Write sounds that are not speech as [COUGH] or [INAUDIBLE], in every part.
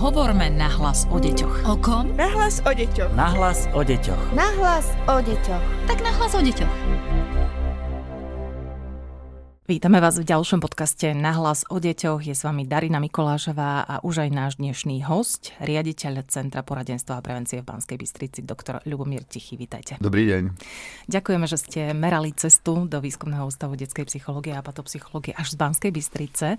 Hovorme nahlas o deťoch. O kom? Nahlas o deťoch. Nahlas o deťoch. Nahlas o deťoch. Tak nahlas o deťoch. Vítame vás v ďalšom podcaste Nahlas o deťoch. Je s vami Darina Mikolášová a už aj náš dnešný host, riaditeľ Centra poradenstva a prevencie v Banskej Bystrici, doktor Ľubomír Tichý. Vítajte. Dobrý deň. Ďakujeme, že ste merali cestu do Výskumného ústavu detskej psychológie a patopsychológie až z Banskej Bystrice.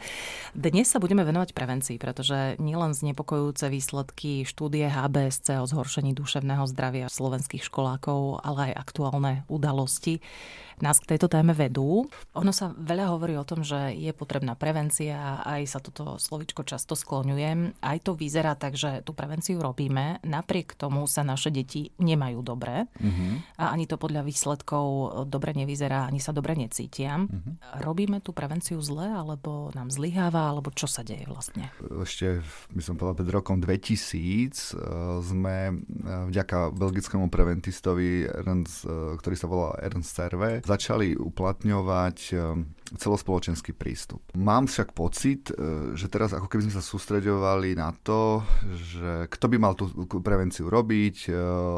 Dnes sa budeme venovať prevencii, pretože nielen znepokojujúce výsledky štúdie HBSC o zhoršení duševného zdravia slovenských školákov, ale aj aktuálne udalosti nás k tejto téme vedú. Ono sa veľa hovorí o tom, že je potrebná prevencia, aj sa toto slovičko často skloňuje. Aj to vyzerá tak, že tú prevenciu robíme, napriek tomu sa naše deti nemajú dobre mm-hmm. a ani to podľa výsledkov dobre nevyzerá, ani sa dobre necítia. Mm-hmm. Robíme tú prevenciu zle, alebo nám zlyháva, alebo čo sa deje vlastne? Ešte, by som povedal, pred rokom 2000 sme e, vďaka belgickému preventistovi, Ernst, e, ktorý sa volá Ernst Serve, začali uplatňovať eh, celospoločenský prístup. Mám však pocit, eh, že teraz ako keby sme sa sústreďovali na to, že kto by mal tú prevenciu robiť eh,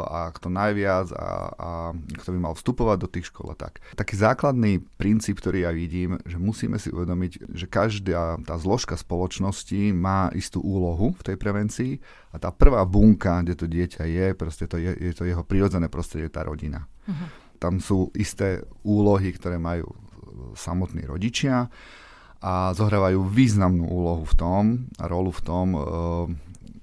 a kto najviac a, a kto by mal vstupovať do tých škôl a tak. Taký základný princíp, ktorý ja vidím, že musíme si uvedomiť, že každá tá zložka spoločnosti má istú úlohu v tej prevencii a tá prvá bunka, kde to dieťa je, proste to je, je to jeho prirodzené prostredie, tá rodina. Uh-huh tam sú isté úlohy, ktoré majú samotní rodičia a zohrávajú významnú úlohu v tom rolu v tom, e,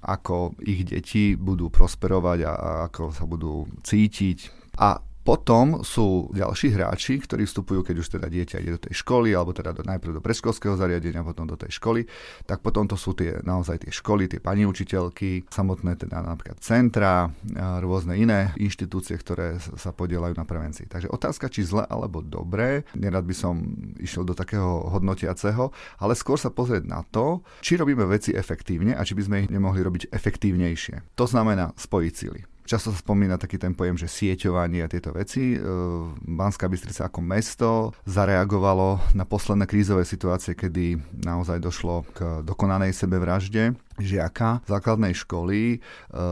ako ich deti budú prosperovať a ako sa budú cítiť. A potom sú ďalší hráči, ktorí vstupujú, keď už teda dieťa ide do tej školy, alebo teda do, najprv do predškolského zariadenia, potom do tej školy, tak potom to sú tie, naozaj tie školy, tie pani učiteľky, samotné teda napríklad centra, rôzne iné inštitúcie, ktoré sa podielajú na prevencii. Takže otázka, či zle alebo dobre, nerad by som išiel do takého hodnotiaceho, ale skôr sa pozrieť na to, či robíme veci efektívne a či by sme ich nemohli robiť efektívnejšie. To znamená spojiť sily. Často sa spomína taký ten pojem, že sieťovanie a tieto veci. E, Banská Bystrica ako mesto zareagovalo na posledné krízové situácie, kedy naozaj došlo k dokonanej sebevražde žiaka základnej školy e,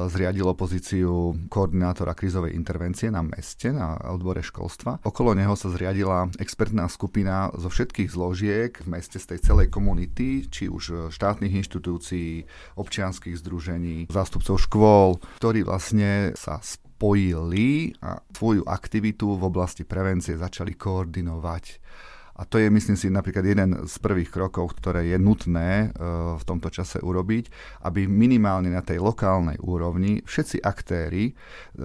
zriadilo pozíciu koordinátora krízovej intervencie na meste, na odbore školstva. Okolo neho sa zriadila expertná skupina zo všetkých zložiek v meste z tej celej komunity, či už štátnych inštitúcií, občianských združení, zástupcov škôl, ktorí vlastne sa spojili a svoju aktivitu v oblasti prevencie začali koordinovať a to je, myslím si, napríklad jeden z prvých krokov, ktoré je nutné e, v tomto čase urobiť, aby minimálne na tej lokálnej úrovni všetci aktéry e,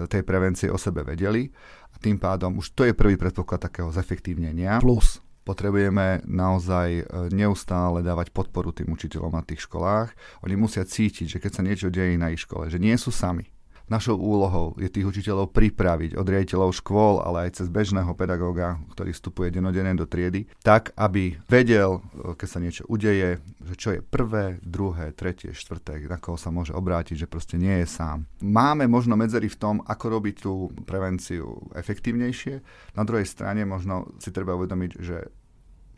tej prevencie o sebe vedeli. A tým pádom už to je prvý predpoklad takého zefektívnenia. Plus potrebujeme naozaj e, neustále dávať podporu tým učiteľom na tých školách. Oni musia cítiť, že keď sa niečo deje na ich škole, že nie sú sami Našou úlohou je tých učiteľov pripraviť od riaditeľov škôl, ale aj cez bežného pedagóga, ktorý vstupuje denodene do triedy, tak, aby vedel, keď sa niečo udeje, že čo je prvé, druhé, tretie, štvrté, na koho sa môže obrátiť, že proste nie je sám. Máme možno medzery v tom, ako robiť tú prevenciu efektívnejšie. Na druhej strane možno si treba uvedomiť, že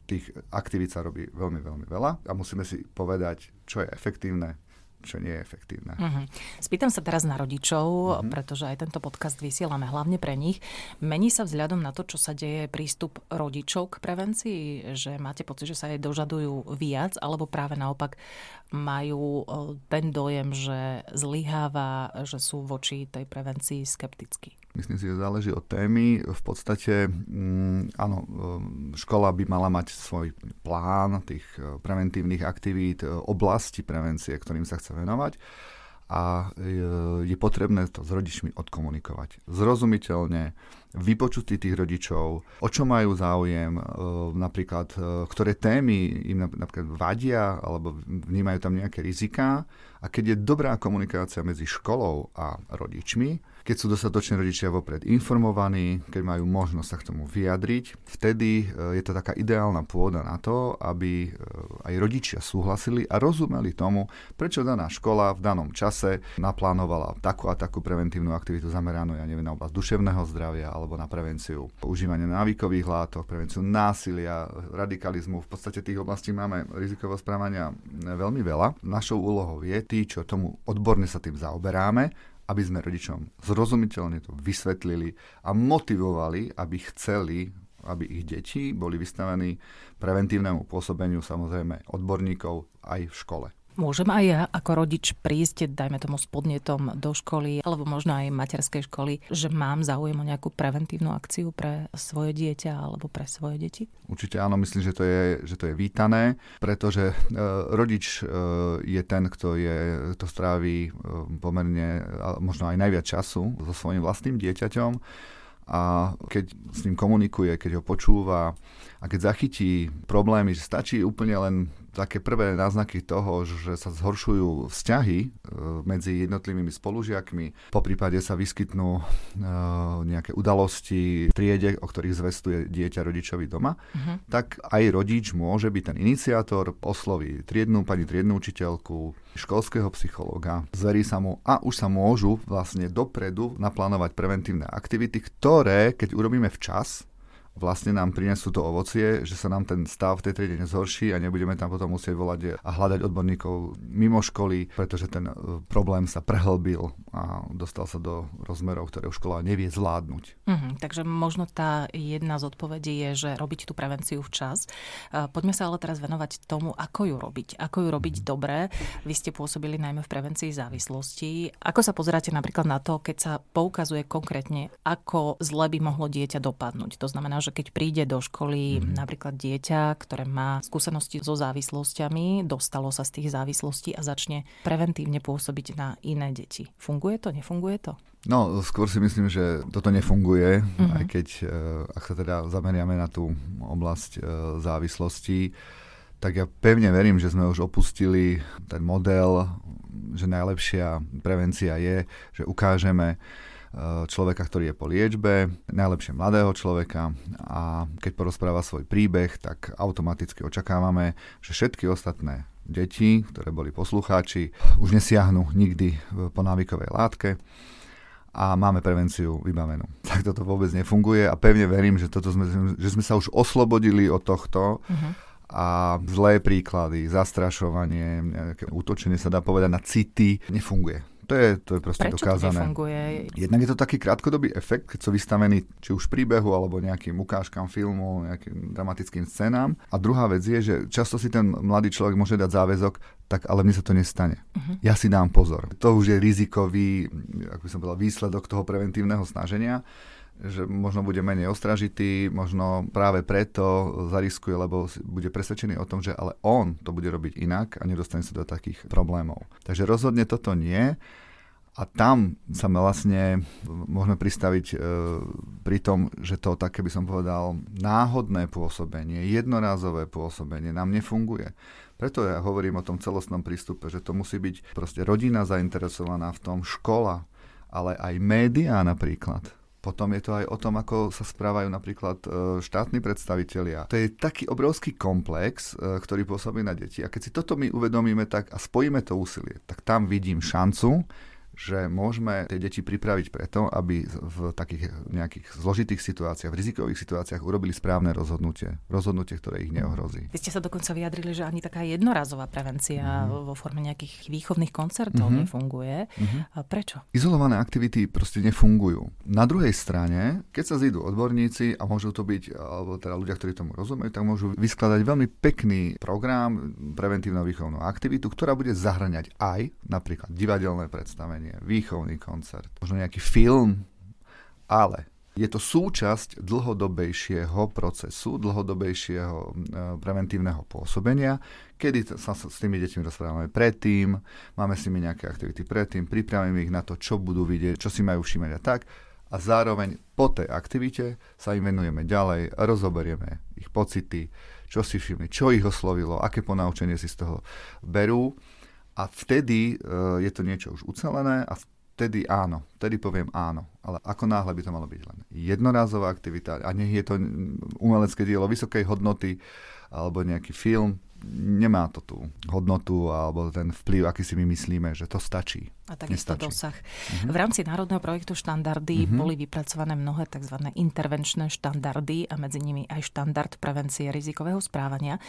tých aktivít sa robí veľmi, veľmi veľa a musíme si povedať, čo je efektívne, čo nie je efektívne. Uh-huh. Spýtam sa teraz na rodičov, uh-huh. pretože aj tento podcast vysielame hlavne pre nich. Mení sa vzhľadom na to, čo sa deje prístup rodičov k prevencii, že máte pocit, že sa aj dožadujú viac, alebo práve naopak majú ten dojem, že zlyháva, že sú voči tej prevencii skeptickí? Myslím si, že záleží od témy. V podstate, mm, áno, e, škola by mala mať svoj plán tých e, preventívnych aktivít, e, oblasti prevencie, ktorým sa chce venovať a je potrebné to s rodičmi odkomunikovať. Zrozumiteľne, vypočuť tých rodičov, o čo majú záujem, napríklad, ktoré témy im napríklad vadia, alebo vnímajú tam nejaké riziká. A keď je dobrá komunikácia medzi školou a rodičmi, keď sú dostatočne rodičia vopred informovaní, keď majú možnosť sa k tomu vyjadriť, vtedy e, je to taká ideálna pôda na to, aby e, aj rodičia súhlasili a rozumeli tomu, prečo daná škola v danom čase naplánovala takú a takú preventívnu aktivitu zameranú, ja neviem, na oblasť duševného zdravia alebo alebo na prevenciu používania návykových látok, prevenciu násilia, radikalizmu. V podstate tých oblastí máme rizikového správania veľmi veľa. Našou úlohou je tí, čo tomu odborne sa tým zaoberáme, aby sme rodičom zrozumiteľne to vysvetlili a motivovali, aby chceli aby ich deti boli vystavení preventívnemu pôsobeniu samozrejme odborníkov aj v škole. Môžem aj ja ako rodič prísť, dajme tomu s do školy, alebo možno aj materskej školy, že mám záujem o nejakú preventívnu akciu pre svoje dieťa alebo pre svoje deti? Určite áno, myslím, že to je, že to je vítané, pretože e, rodič e, je ten, kto, je, kto stráví e, pomerne, možno aj najviac času so svojím vlastným dieťaťom a keď s ním komunikuje, keď ho počúva a keď zachytí problémy, že stačí úplne len také prvé náznaky toho, že sa zhoršujú vzťahy e, medzi jednotlivými spolužiakmi, po prípade sa vyskytnú e, nejaké udalosti v triede, o ktorých zvestuje dieťa rodičovi doma, uh-huh. tak aj rodič môže byť ten iniciátor, osloví triednú pani triednú učiteľku, školského psychológa, zverí sa mu a už sa môžu vlastne dopredu naplánovať preventívne aktivity, ktoré, keď urobíme včas, vlastne nám prinesú to ovocie, že sa nám ten stav v tej triede nezhorší a nebudeme tam potom musieť volať a hľadať odborníkov mimo školy, pretože ten e, problém sa prehlbil a dostal sa do rozmerov, ktoré už škola nevie zvládnuť. Mm-hmm, takže možno tá jedna z odpovedí je, že robiť tú prevenciu včas. E, poďme sa ale teraz venovať tomu, ako ju robiť. Ako ju robiť mm-hmm. dobre. Vy ste pôsobili najmä v prevencii závislosti. Ako sa pozeráte napríklad na to, keď sa poukazuje konkrétne, ako zle by mohlo dieťa dopadnúť? To znamená, že keď príde do školy mm-hmm. napríklad dieťa, ktoré má skúsenosti so závislosťami, dostalo sa z tých závislostí a začne preventívne pôsobiť na iné deti. Funguje to, nefunguje to? No, skôr si myslím, že toto nefunguje, mm-hmm. aj keď, eh, ak sa teda zameriame na tú oblasť eh, závislosti, tak ja pevne verím, že sme už opustili ten model, že najlepšia prevencia je, že ukážeme človeka, ktorý je po liečbe, najlepšie mladého človeka a keď porozpráva svoj príbeh, tak automaticky očakávame, že všetky ostatné deti, ktoré boli poslucháči, už nesiahnu nikdy po návykovej látke a máme prevenciu vybavenú. [LAUGHS] Tak toto vôbec nefunguje a pevne verím, že, toto sme, že sme sa už oslobodili od tohto uh-huh. a zlé príklady, zastrašovanie, nejaké útočenie sa dá povedať na city, nefunguje to je, to je proste Prečo dokázané. To nefunguje? Jednak je to taký krátkodobý efekt, keď sú vystavení či už príbehu, alebo nejakým ukážkam filmu, nejakým dramatickým scénám. A druhá vec je, že často si ten mladý človek môže dať záväzok, tak ale mne sa to nestane. Uh-huh. Ja si dám pozor. To už je rizikový, ako by som povedal, výsledok toho preventívneho snaženia že možno bude menej ostražitý, možno práve preto zariskuje, lebo bude presvedčený o tom, že ale on to bude robiť inak a nedostane sa do takých problémov. Takže rozhodne toto nie. A tam sa vlastne môžeme pristaviť e, pri tom, že to také by som povedal náhodné pôsobenie, jednorázové pôsobenie nám nefunguje. Preto ja hovorím o tom celostnom prístupe, že to musí byť proste rodina zainteresovaná v tom, škola, ale aj médiá napríklad potom je to aj o tom, ako sa správajú napríklad e, štátni predstavitelia. To je taký obrovský komplex, e, ktorý pôsobí na deti. A keď si toto my uvedomíme tak a spojíme to úsilie, tak tam vidím šancu, že môžeme tie deti pripraviť preto, aby v takých nejakých zložitých situáciách, v rizikových situáciách urobili správne rozhodnutie. Rozhodnutie, ktoré ich neohrozí. Vy ste sa dokonca vyjadrili, že ani taká jednorazová prevencia mm-hmm. vo forme nejakých výchovných koncertov mm-hmm. nefunguje. Mm-hmm. A prečo? Izolované aktivity proste nefungujú. Na druhej strane, keď sa zídu odborníci a môžu to byť, alebo teda ľudia, ktorí tomu rozumejú, tak môžu vyskladať veľmi pekný program, preventívno výchovnú aktivitu, ktorá bude zahrňať aj napríklad divadelné predstavenie predstavenie, výchovný koncert, možno nejaký film, ale je to súčasť dlhodobejšieho procesu, dlhodobejšieho e, preventívneho pôsobenia, kedy sa s tými deťmi rozprávame predtým, máme s nimi nejaké aktivity predtým, pripravíme ich na to, čo budú vidieť, čo si majú všímať a tak. A zároveň po tej aktivite sa im venujeme ďalej, rozoberieme ich pocity, čo si všimli, čo ich oslovilo, aké ponaučenie si z toho berú a vtedy uh, je to niečo už ucelené a vtedy áno, vtedy poviem áno. Ale ako náhle by to malo byť len jednorázová aktivita a nech je to umelecké dielo vysokej hodnoty alebo nejaký film, nemá to tú hodnotu alebo ten vplyv, aký si my myslíme, že to stačí. A takisto Nestačí. dosah. Uh-huh. V rámci Národného projektu štandardy uh-huh. boli vypracované mnohé tzv. intervenčné štandardy a medzi nimi aj štandard prevencie rizikového správania.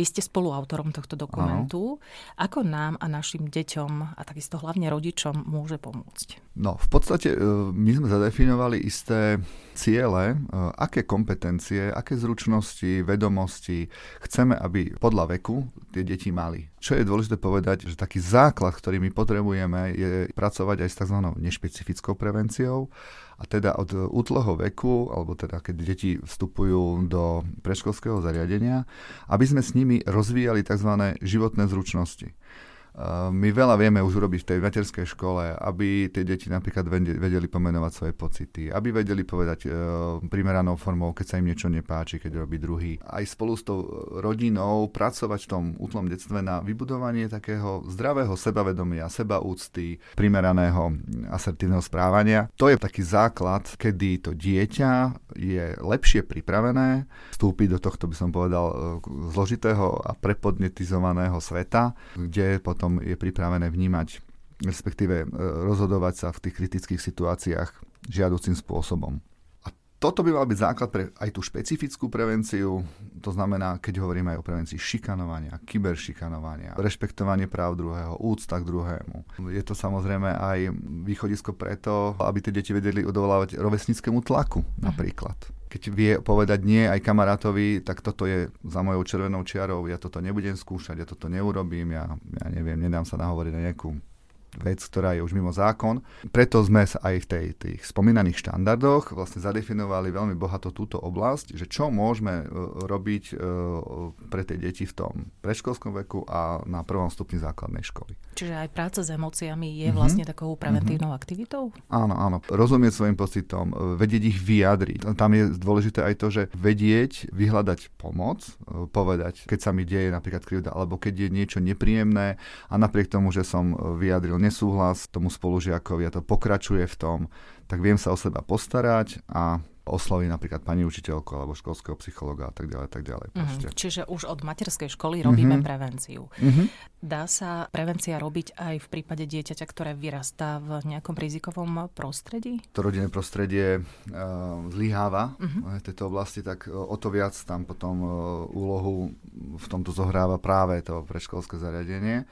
Vy ste spoluautorom tohto dokumentu. Uh-huh. Ako nám a našim deťom a takisto hlavne rodičom môže pomôcť? No, v podstate e, my sme zadefinovali isté ciele, e, aké kompetencie, aké zručnosti, vedomosti chceme, aby podľa veku tie deti mali. Čo je dôležité povedať, že taký základ, ktorý my potrebujeme, je pracovať aj s tzv. nešpecifickou prevenciou a teda od útleho veku, alebo teda keď deti vstupujú do predškolského zariadenia, aby sme s nimi rozvíjali tzv. životné zručnosti. My veľa vieme už urobiť v tej materskej škole, aby tie deti napríklad vedeli pomenovať svoje pocity, aby vedeli povedať e, primeranou formou, keď sa im niečo nepáči, keď robí druhý. Aj spolu s tou rodinou pracovať v tom útlom detstve na vybudovanie takého zdravého sebavedomia, sebaúcty, primeraného asertívneho správania. To je taký základ, kedy to dieťa je lepšie pripravené vstúpiť do tohto, by som povedal, e, zložitého a prepodnetizovaného sveta, kde potom potom je pripravené vnímať, respektíve e, rozhodovať sa v tých kritických situáciách žiaducím spôsobom. Toto by mal byť základ pre aj tú špecifickú prevenciu, to znamená, keď hovoríme aj o prevencii šikanovania, kyberšikanovania, rešpektovanie práv druhého, úcta k druhému. Je to samozrejme aj východisko preto, aby tie deti vedeli odolávať rovesnickému tlaku napríklad. Keď vie povedať nie aj kamarátovi, tak toto je za mojou červenou čiarou, ja toto nebudem skúšať, ja toto neurobím, ja, ja neviem, nedám sa nahovoriť na nejakú vec, ktorá je už mimo zákon. Preto sme sa aj v tej, tých spomínaných štandardoch vlastne zadefinovali veľmi bohato túto oblasť, že čo môžeme e, robiť e, pre tie deti v tom predškolskom veku a na prvom stupni základnej školy. Čiže aj práca s emóciami je mm-hmm. vlastne takou preventívnou mm-hmm. aktivitou? Áno, áno. Rozumieť svojim pocitom, e, vedieť ich vyjadriť. Tam je dôležité aj to, že vedieť, vyhľadať pomoc, povedať, keď sa mi deje napríklad krivda, alebo keď je niečo nepríjemné a napriek tomu, že som vyjadril nesúhlas tomu spolužiakovi a to pokračuje v tom, tak viem sa o seba postarať a osloví napríklad pani učiteľku alebo školského psychologa a tak ďalej, tak ďalej. Mm-hmm. Čiže už od materskej školy robíme mm-hmm. prevenciu. Mm-hmm. Dá sa prevencia robiť aj v prípade dieťaťa, ktoré vyrastá v nejakom rizikovom prostredí? To rodinné prostredie uh, zlyháva mm-hmm. v tejto oblasti, tak uh, o to viac tam potom uh, úlohu v tomto zohráva práve to predškolské zariadenie.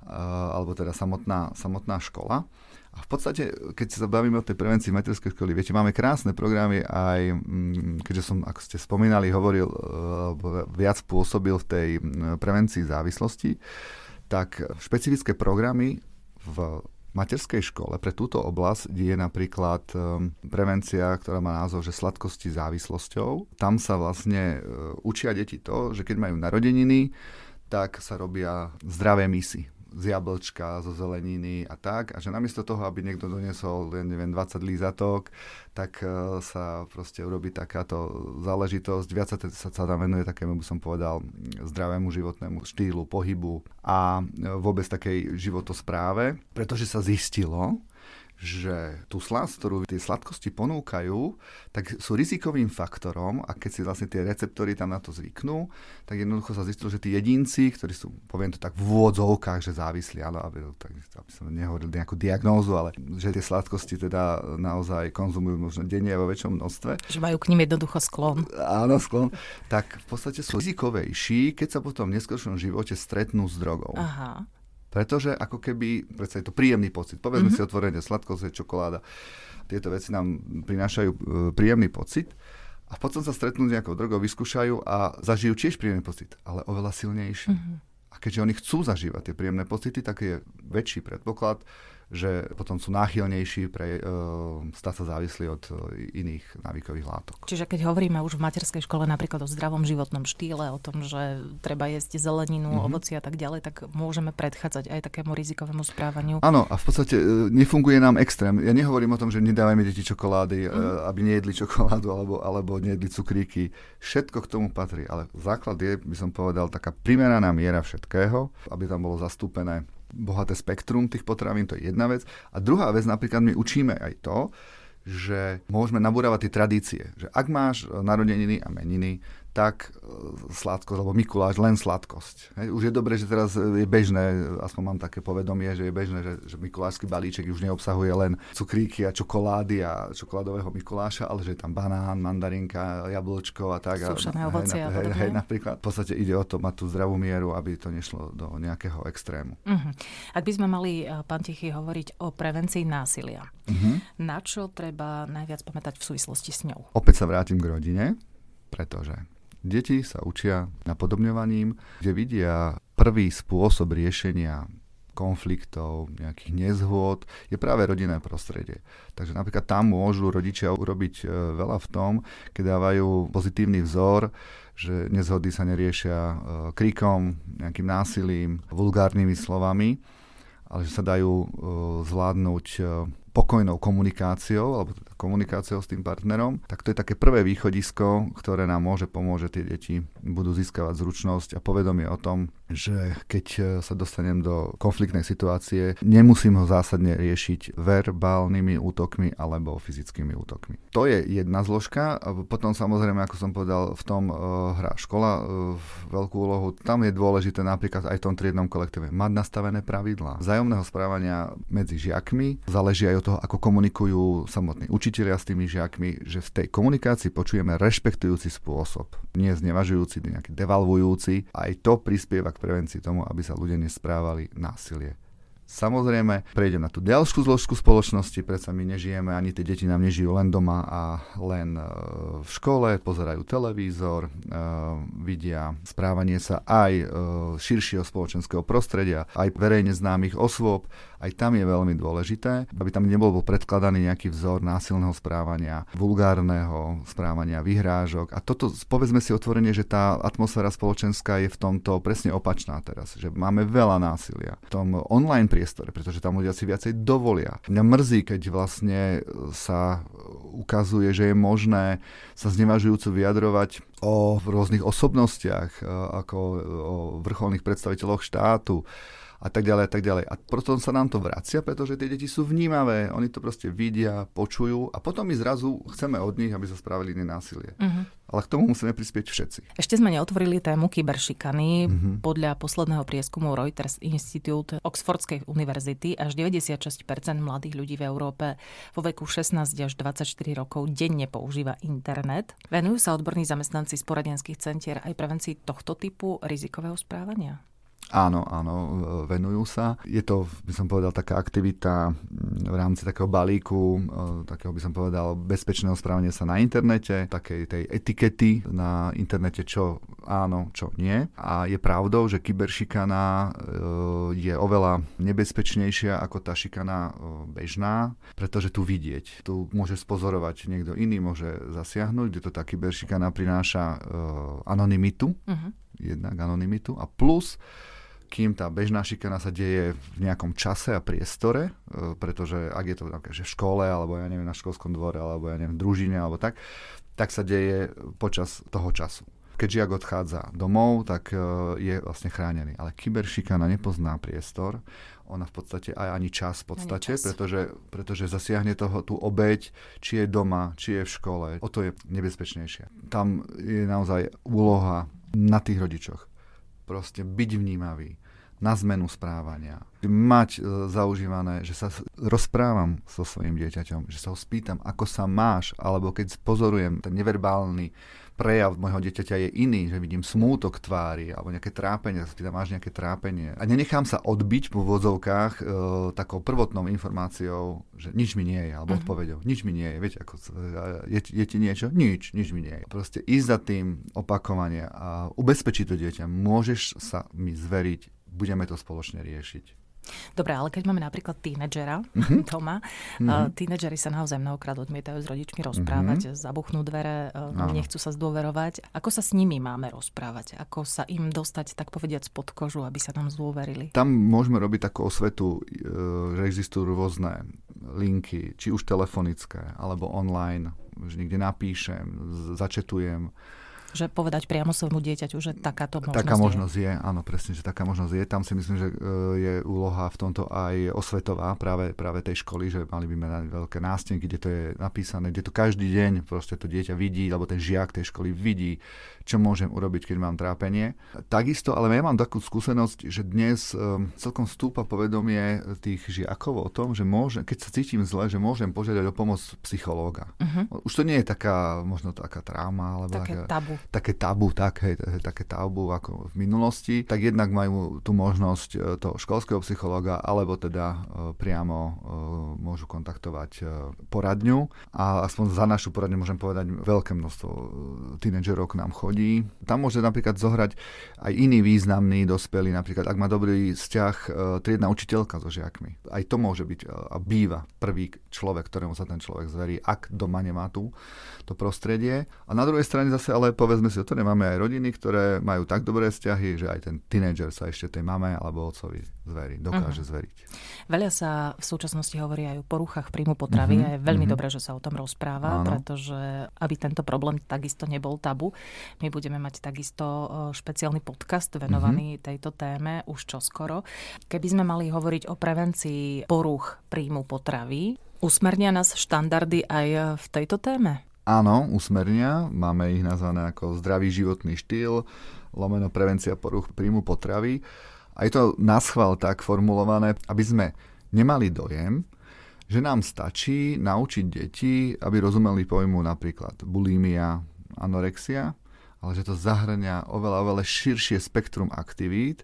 Eh, alebo teda samotná, samotná škola. A v podstate, keď sa bavíme o tej prevencii materskej školy, viete, máme krásne programy aj, mm, keďže som, ako ste spomínali, hovoril, eh, viac pôsobil v tej mm, prevencii závislosti, tak špecifické programy v materskej škole pre túto oblasť je napríklad eh, prevencia, ktorá má názov, že sladkosti závislosťou. Tam sa vlastne učia deti to, že keď majú narodeniny, tak sa robia zdravé misy z jablčka, zo zeleniny a tak. A že namiesto toho, aby niekto doniesol, ja neviem, 20 lízatok, tak uh, sa proste urobí takáto záležitosť. Viac sa, sa tam venuje takému, by som povedal, zdravému životnému štýlu, pohybu a e, vôbec takej životospráve, pretože sa zistilo, že tú slasť, ktorú tie sladkosti ponúkajú, tak sú rizikovým faktorom a keď si vlastne tie receptory tam na to zvyknú, tak jednoducho sa zistilo, že tí jedinci, ktorí sú, poviem to tak v úvodzovkách, že závislí, ale aby, tak, aby som nehovoril nejakú diagnózu, ale že tie sladkosti teda naozaj konzumujú možno denne vo väčšom množstve. Že majú k nim jednoducho sklon. Áno, sklon. Tak v podstate sú rizikovejší, keď sa potom v neskôršom živote stretnú s drogou. Aha. Pretože ako keby, predsa je to príjemný pocit. Povedzme mm-hmm. si otvorene, sladkosť, čokoláda. Tieto veci nám prinášajú e, príjemný pocit. A potom sa stretnú s nejakou drogou, vyskúšajú a zažijú tiež príjemný pocit, ale oveľa silnejší. Mm-hmm. A keďže oni chcú zažívať tie príjemné pocity, tak je väčší predpoklad, že potom sú náchylnejší pre uh, stať sa závislí od uh, iných návykových látok. Čiže keď hovoríme už v materskej škole napríklad o zdravom životnom štýle, o tom, že treba jesť zeleninu, mm-hmm. ovoci a tak ďalej, tak môžeme predchádzať aj takému rizikovému správaniu. Áno, a v podstate uh, nefunguje nám extrém. Ja nehovorím o tom, že nedávajme deti čokolády, mm-hmm. aby nejedli čokoládu alebo, alebo nejedli cukríky. Všetko k tomu patrí, ale základ je, by som povedal, taká primeraná miera všetkého, aby tam bolo zastúpené bohaté spektrum tých potravín, to je jedna vec. A druhá vec, napríklad my učíme aj to, že môžeme nabúravať tie tradície. Že ak máš narodeniny a meniny, tak e, sladkosť, alebo Mikuláš len sladkosť. Hej. Už je dobré, že teraz je bežné, aspoň mám také povedomie, že je bežné, že, že Mikulášsky balíček už neobsahuje len cukríky a čokolády a čokoládového Mikuláša, ale že je tam banán, mandarinka, jablčko a tak. Súšané ovocie hej, hej, hej, napríklad. V podstate ide o to mať tú zdravú mieru, aby to nešlo do nejakého extrému. Uh-huh. Ak by sme mali, e, pán Tichy, hovoriť o prevencii násilia, uh-huh. na čo treba najviac pamätať v súvislosti s ňou? Opäť sa vrátim k rodine, pretože Deti sa učia napodobňovaním, kde vidia prvý spôsob riešenia konfliktov, nejakých nezhôd, je práve rodinné prostredie. Takže napríklad tam môžu rodičia urobiť e, veľa v tom, keď dávajú pozitívny vzor, že nezhody sa neriešia e, krikom, nejakým násilím, vulgárnymi slovami, ale že sa dajú e, zvládnuť pokojnou komunikáciou, alebo teda komunikáciou s tým partnerom, tak to je také prvé východisko, ktoré nám môže pomôcť, že tie deti budú získavať zručnosť a povedomie o tom, že keď e, sa dostanem do konfliktnej situácie, nemusím ho zásadne riešiť verbálnymi útokmi alebo fyzickými útokmi. To je jedna zložka. Potom samozrejme, ako som povedal, v tom uh, hrá škola uh, veľkú úlohu. Tam je dôležité napríklad aj v tom triednom kolektíve mať nastavené pravidlá vzájomného správania medzi žiakmi. Záleží aj od toho, ako komunikujú samotní učitelia s tými žiakmi, že v tej komunikácii počujeme rešpektujúci spôsob, nie znevažujúci, nejaký devalvujúci. Aj to prispieva k prevencii tomu, aby sa ľudia nesprávali násilie. Samozrejme, prejdem na tú ďalšiu zložku spoločnosti, predsa my nežijeme, ani tie deti nám nežijú len doma a len e, v škole, pozerajú televízor, e, vidia správanie sa aj e, širšieho spoločenského prostredia, aj verejne známych osôb, aj tam je veľmi dôležité, aby tam nebol predkladaný nejaký vzor násilného správania, vulgárneho správania, vyhrážok. A toto, povedzme si otvorene, že tá atmosféra spoločenská je v tomto presne opačná teraz, že máme veľa násilia v tom online priestore, pretože tam ľudia si viacej dovolia. Mňa mrzí, keď vlastne sa ukazuje, že je možné sa znevažujúco vyjadrovať o rôznych osobnostiach, ako o vrcholných predstaviteľoch štátu, a tak ďalej a tak ďalej. A potom sa nám to vracia, pretože tie deti sú vnímavé, oni to proste vidia, počujú a potom my zrazu chceme od nich, aby sa spravili násilie. Uh-huh. Ale k tomu musíme prispieť všetci. Ešte sme neotvorili tému kyberšikany. Uh-huh. Podľa posledného prieskumu Reuters Institute Oxfordskej univerzity až 96% mladých ľudí v Európe vo veku 16 až 24 rokov denne používa internet. Venujú sa odborní zamestnanci z poradenských centier aj prevencii tohto typu rizikového správania? Áno, áno, venujú sa. Je to, by som povedal, taká aktivita v rámci takého balíku, takého by som povedal, bezpečného správania sa na internete, takej tej etikety na internete, čo áno, čo nie. A je pravdou, že kyberšikana e, je oveľa nebezpečnejšia ako tá šikana e, bežná, pretože tu vidieť, tu môže spozorovať niekto iný, môže zasiahnuť, kde to tá kyberšikana prináša e, anonymitu, uh-huh. jednak anonymitu a plus kým tá bežná šikana sa deje v nejakom čase a priestore, e, pretože ak je to že v škole, alebo ja neviem, na školskom dvore, alebo ja neviem, v družine, alebo tak, tak sa deje počas toho času. Keď žiak odchádza domov, tak e, je vlastne chránený. Ale kyberšikana nepozná priestor, ona v podstate aj ani čas v podstate, čas. Pretože, pretože zasiahne toho tú obeď, či je doma, či je v škole. O to je nebezpečnejšie. Tam je naozaj úloha na tých rodičoch proste byť vnímavý na zmenu správania. Mať e, zaužívané, že sa rozprávam so svojím dieťaťom, že sa ho spýtam, ako sa máš, alebo keď pozorujem ten neverbálny prejav môjho dieťaťa je iný, že vidím smútok tvári alebo nejaké trápenie, sa spýtam, máš nejaké trápenie. A nenechám sa odbiť po vodzovkách e, takou prvotnou informáciou, že nič mi nie je, alebo uh-huh. odpovedou, nič mi nie je. Viete, ako, je, je ti niečo? Nič, nič mi nie je. Proste ísť za tým opakovanie a ubezpečiť to dieťa, môžeš sa mi zveriť, budeme to spoločne riešiť. Dobre, ale keď máme napríklad tínedžera [LAUGHS] mm-hmm. doma, mm-hmm. Uh, tínedžeri sa naozaj mnohokrát odmietajú s rodičmi rozprávať, mm-hmm. zabuchnú dvere, uh, nechcú sa zdôverovať. Ako sa s nimi máme rozprávať? Ako sa im dostať, tak povediať, spod kožu, aby sa nám zdôverili? Tam môžeme robiť takú osvetu, uh, že existujú rôzne linky, či už telefonické, alebo online, že niekde napíšem, začetujem Že povedať priamo svojmu dieťaťu, že takáto možnosť Taká možnosť je. je, áno, presne, že taká možnosť je. Tam si myslím, že e, je úloha v tomto aj osvetová práve, práve tej školy, že mali by mať veľké nástenky, kde to je napísané, kde to každý deň proste to dieťa vidí, alebo ten žiak tej školy vidí, čo môžem urobiť, keď mám trápenie. Takisto, ale ja mám takú skúsenosť, že dnes um, celkom stúpa povedomie tých žiakov o tom, že môžem, keď sa cítim zle, že môžem požiadať o pomoc psychológa. Uh-huh. Už to nie je taká, možno taká trauma, alebo také taká, tabu také tabu, tak, také tabu ako v minulosti, tak jednak majú tú možnosť e, toho školského psychologa, alebo teda e, priamo e, môžu kontaktovať poradňu. A aspoň za našu poradňu môžem povedať, veľké množstvo tínedžerov k nám chodí. Tam môže napríklad zohrať aj iný významný dospelý, napríklad ak má dobrý vzťah triedna učiteľka so žiakmi. Aj to môže byť a býva prvý človek, ktorému sa ten človek zverí, ak doma nemá tú, to prostredie. A na druhej strane zase ale povedzme si to, máme aj rodiny, ktoré majú tak dobré vzťahy, že aj ten tínedžer sa ešte tej mame alebo otcovi zverí, dokáže uh-huh. zveriť. Veľa sa v súčasnosti hovorí aj o poruchách príjmu potravy uh-huh. a je veľmi uh-huh. dobré, že sa o tom rozpráva, Áno. pretože aby tento problém takisto nebol tabu, my budeme mať takisto špeciálny podcast venovaný uh-huh. tejto téme už čoskoro. Keby sme mali hovoriť o prevencii poruch príjmu potravy, usmernia nás štandardy aj v tejto téme? Áno, usmernia. Máme ich nazvané ako zdravý životný štýl, lomeno prevencia poruch príjmu potravy. A je to na schvál tak formulované, aby sme nemali dojem, že nám stačí naučiť deti, aby rozumeli pojmu napríklad bulimia, anorexia, ale že to zahrania oveľa, oveľa širšie spektrum aktivít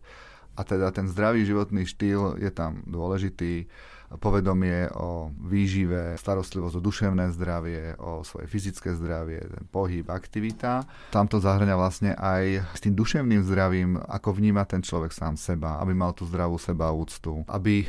a teda ten zdravý životný štýl je tam dôležitý povedomie o výžive, starostlivosť o duševné zdravie, o svoje fyzické zdravie, ten pohyb, aktivita. Tam to zahrňa vlastne aj s tým duševným zdravím, ako vníma ten človek sám seba, aby mal tú zdravú seba úctu, aby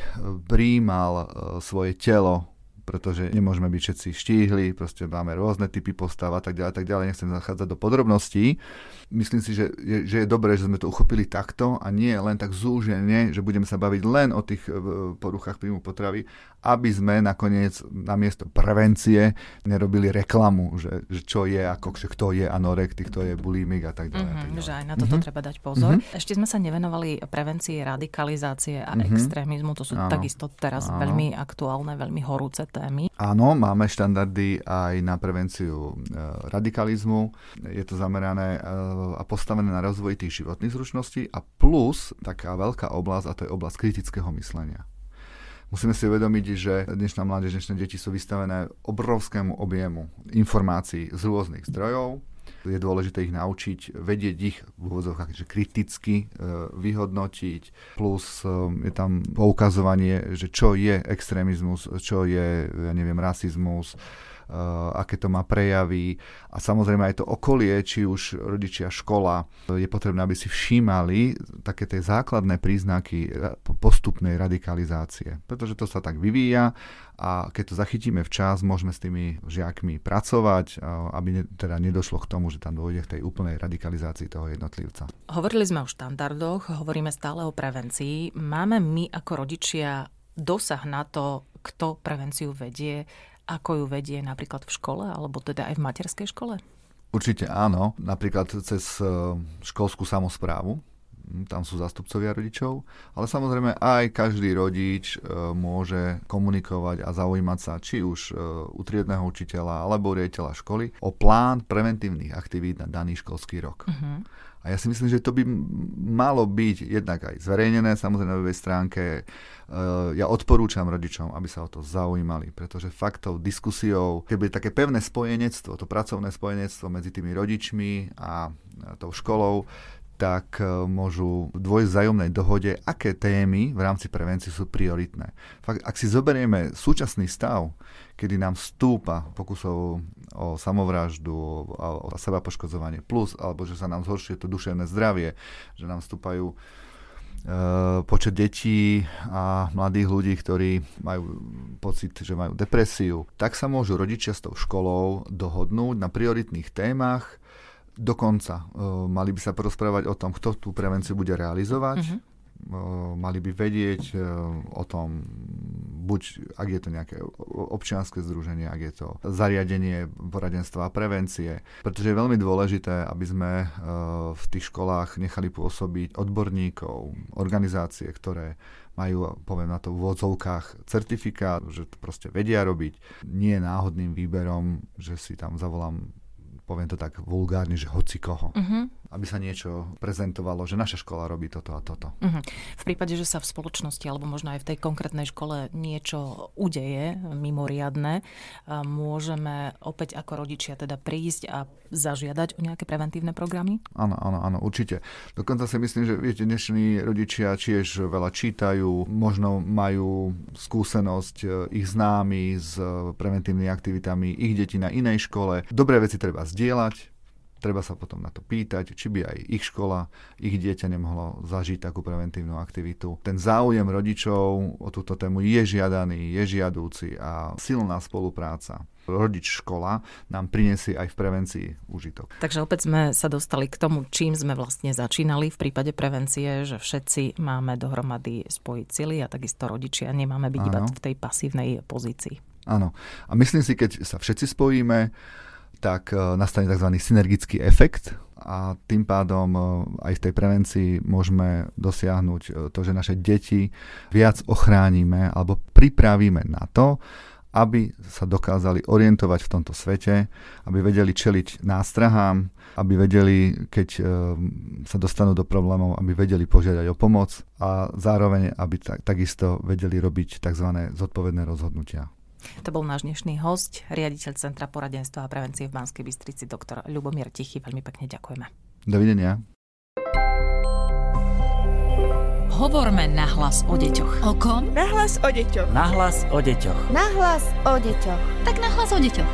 príjmal e, svoje telo pretože nemôžeme byť všetci štíhli, proste máme rôzne typy postav a tak ďalej, tak ďalej, nechcem zachádzať do podrobností. Myslím si, že je, že je dobré, že sme to uchopili takto a nie len tak zúžene, že budeme sa baviť len o tých e, poruchách príjmu potravy, aby sme nakoniec namiesto prevencie nerobili reklamu, že, že čo je, ako, že kto je anorektik, kto je bulimik a tak ďalej. Mm-hmm. Že aj na toto mm-hmm. treba dať pozor. Mm-hmm. Ešte sme sa nevenovali prevencii radikalizácie a mm-hmm. extrémizmu, to sú Áno. takisto teraz Áno. veľmi aktuálne, veľmi horúce témy. Áno, máme štandardy aj na prevenciu e, radikalizmu. Je to zamerané e, a postavené na rozvoj tých životných zručností a plus taká veľká oblasť, a to je oblasť kritického myslenia. Musíme si uvedomiť, že dnešná mládež, dnešné deti sú vystavené obrovskému objemu informácií z rôznych zdrojov, je dôležité ich naučiť, vedieť ich v úvodzovkách že kriticky e, vyhodnotiť, plus e, je tam poukazovanie, že čo je extrémizmus, čo je, ja neviem, rasizmus, aké to má prejavy a samozrejme aj to okolie, či už rodičia, škola, je potrebné, aby si všímali také tie základné príznaky postupnej radikalizácie, pretože to sa tak vyvíja a keď to zachytíme včas, môžeme s tými žiakmi pracovať, aby ne, teda nedošlo k tomu, že tam dôjde k tej úplnej radikalizácii toho jednotlivca. Hovorili sme o štandardoch, hovoríme stále o prevencii. Máme my ako rodičia dosah na to, kto prevenciu vedie ako ju vedie napríklad v škole, alebo teda aj v materskej škole? Určite áno, napríklad cez e, školskú samozprávu, hm, tam sú zastupcovia rodičov, ale samozrejme aj každý rodič e, môže komunikovať a zaujímať sa či už e, u triedného učiteľa alebo riaditeľa školy o plán preventívnych aktivít na daný školský rok. Uh-huh. A ja si myslím, že to by malo byť jednak aj zverejnené, samozrejme na webovej stránke. E, ja odporúčam rodičom, aby sa o to zaujímali, pretože faktou diskusiou, bude také pevné spojenectvo, to pracovné spojenectvo medzi tými rodičmi a tou školou, tak e, môžu dvojsť vzájomnej dohode, aké témy v rámci prevencie sú prioritné. Fakt, ak si zoberieme súčasný stav, kedy nám stúpa pokusov o samovraždu, o, o seba poškodzovanie plus, alebo že sa nám zhoršuje to duševné zdravie, že nám stúpajú e, počet detí a mladých ľudí, ktorí majú pocit, že majú depresiu, tak sa môžu rodičia s tou školou dohodnúť na prioritných témach, Dokonca uh, mali by sa porozprávať o tom, kto tú prevenciu bude realizovať. Uh-huh. Mali by vedieť uh, o tom buď ak je to nejaké občianske združenie, ak je to zariadenie poradenstva a prevencie, pretože je veľmi dôležité, aby sme e, v tých školách nechali pôsobiť odborníkov, organizácie, ktoré majú, poviem na to v úvodzovkách, certifikát, že to proste vedia robiť. Nie náhodným výberom, že si tam zavolám poviem to tak vulgárne, že hoci koho. Uh-huh aby sa niečo prezentovalo, že naša škola robí toto a toto. Uh-huh. V prípade, že sa v spoločnosti alebo možno aj v tej konkrétnej škole niečo udeje mimoriadne, môžeme opäť ako rodičia teda prísť a zažiadať o nejaké preventívne programy? Áno, áno, áno, určite. Dokonca si myslím, že viete, dnešní rodičia tiež veľa čítajú, možno majú skúsenosť e, ich známi s preventívnymi aktivitami ich detí na inej škole. Dobré veci treba zdieľať, Treba sa potom na to pýtať, či by aj ich škola, ich dieťa nemohlo zažiť takú preventívnu aktivitu. Ten záujem rodičov o túto tému je žiadaný, je žiadúci a silná spolupráca rodič škola nám prinesie aj v prevencii užitok. Takže opäť sme sa dostali k tomu, čím sme vlastne začínali v prípade prevencie, že všetci máme dohromady spojiť sily a takisto rodičia nemáme byť iba v tej pasívnej pozícii. Áno. A myslím si, keď sa všetci spojíme, tak e, nastane tzv. synergický efekt a tým pádom e, aj v tej prevencii môžeme dosiahnuť e, to, že naše deti viac ochránime alebo pripravíme na to, aby sa dokázali orientovať v tomto svete, aby vedeli čeliť nástrahám, aby vedeli, keď sa dostanú do problémov, aby vedeli požiadať o pomoc a zároveň, aby takisto vedeli robiť tzv. zodpovedné rozhodnutia. To bol náš dnešný host, riaditeľ Centra poradenstva a prevencie v Banskej Bystrici, doktor Ľubomír Tichy. Veľmi pekne ďakujeme. Dovidenia. Hovorme nahlas o deťoch. O kom? Nahlas o deťoch. Nahlas o deťoch. Nahlas o deťoch. Tak nahlas o deťoch.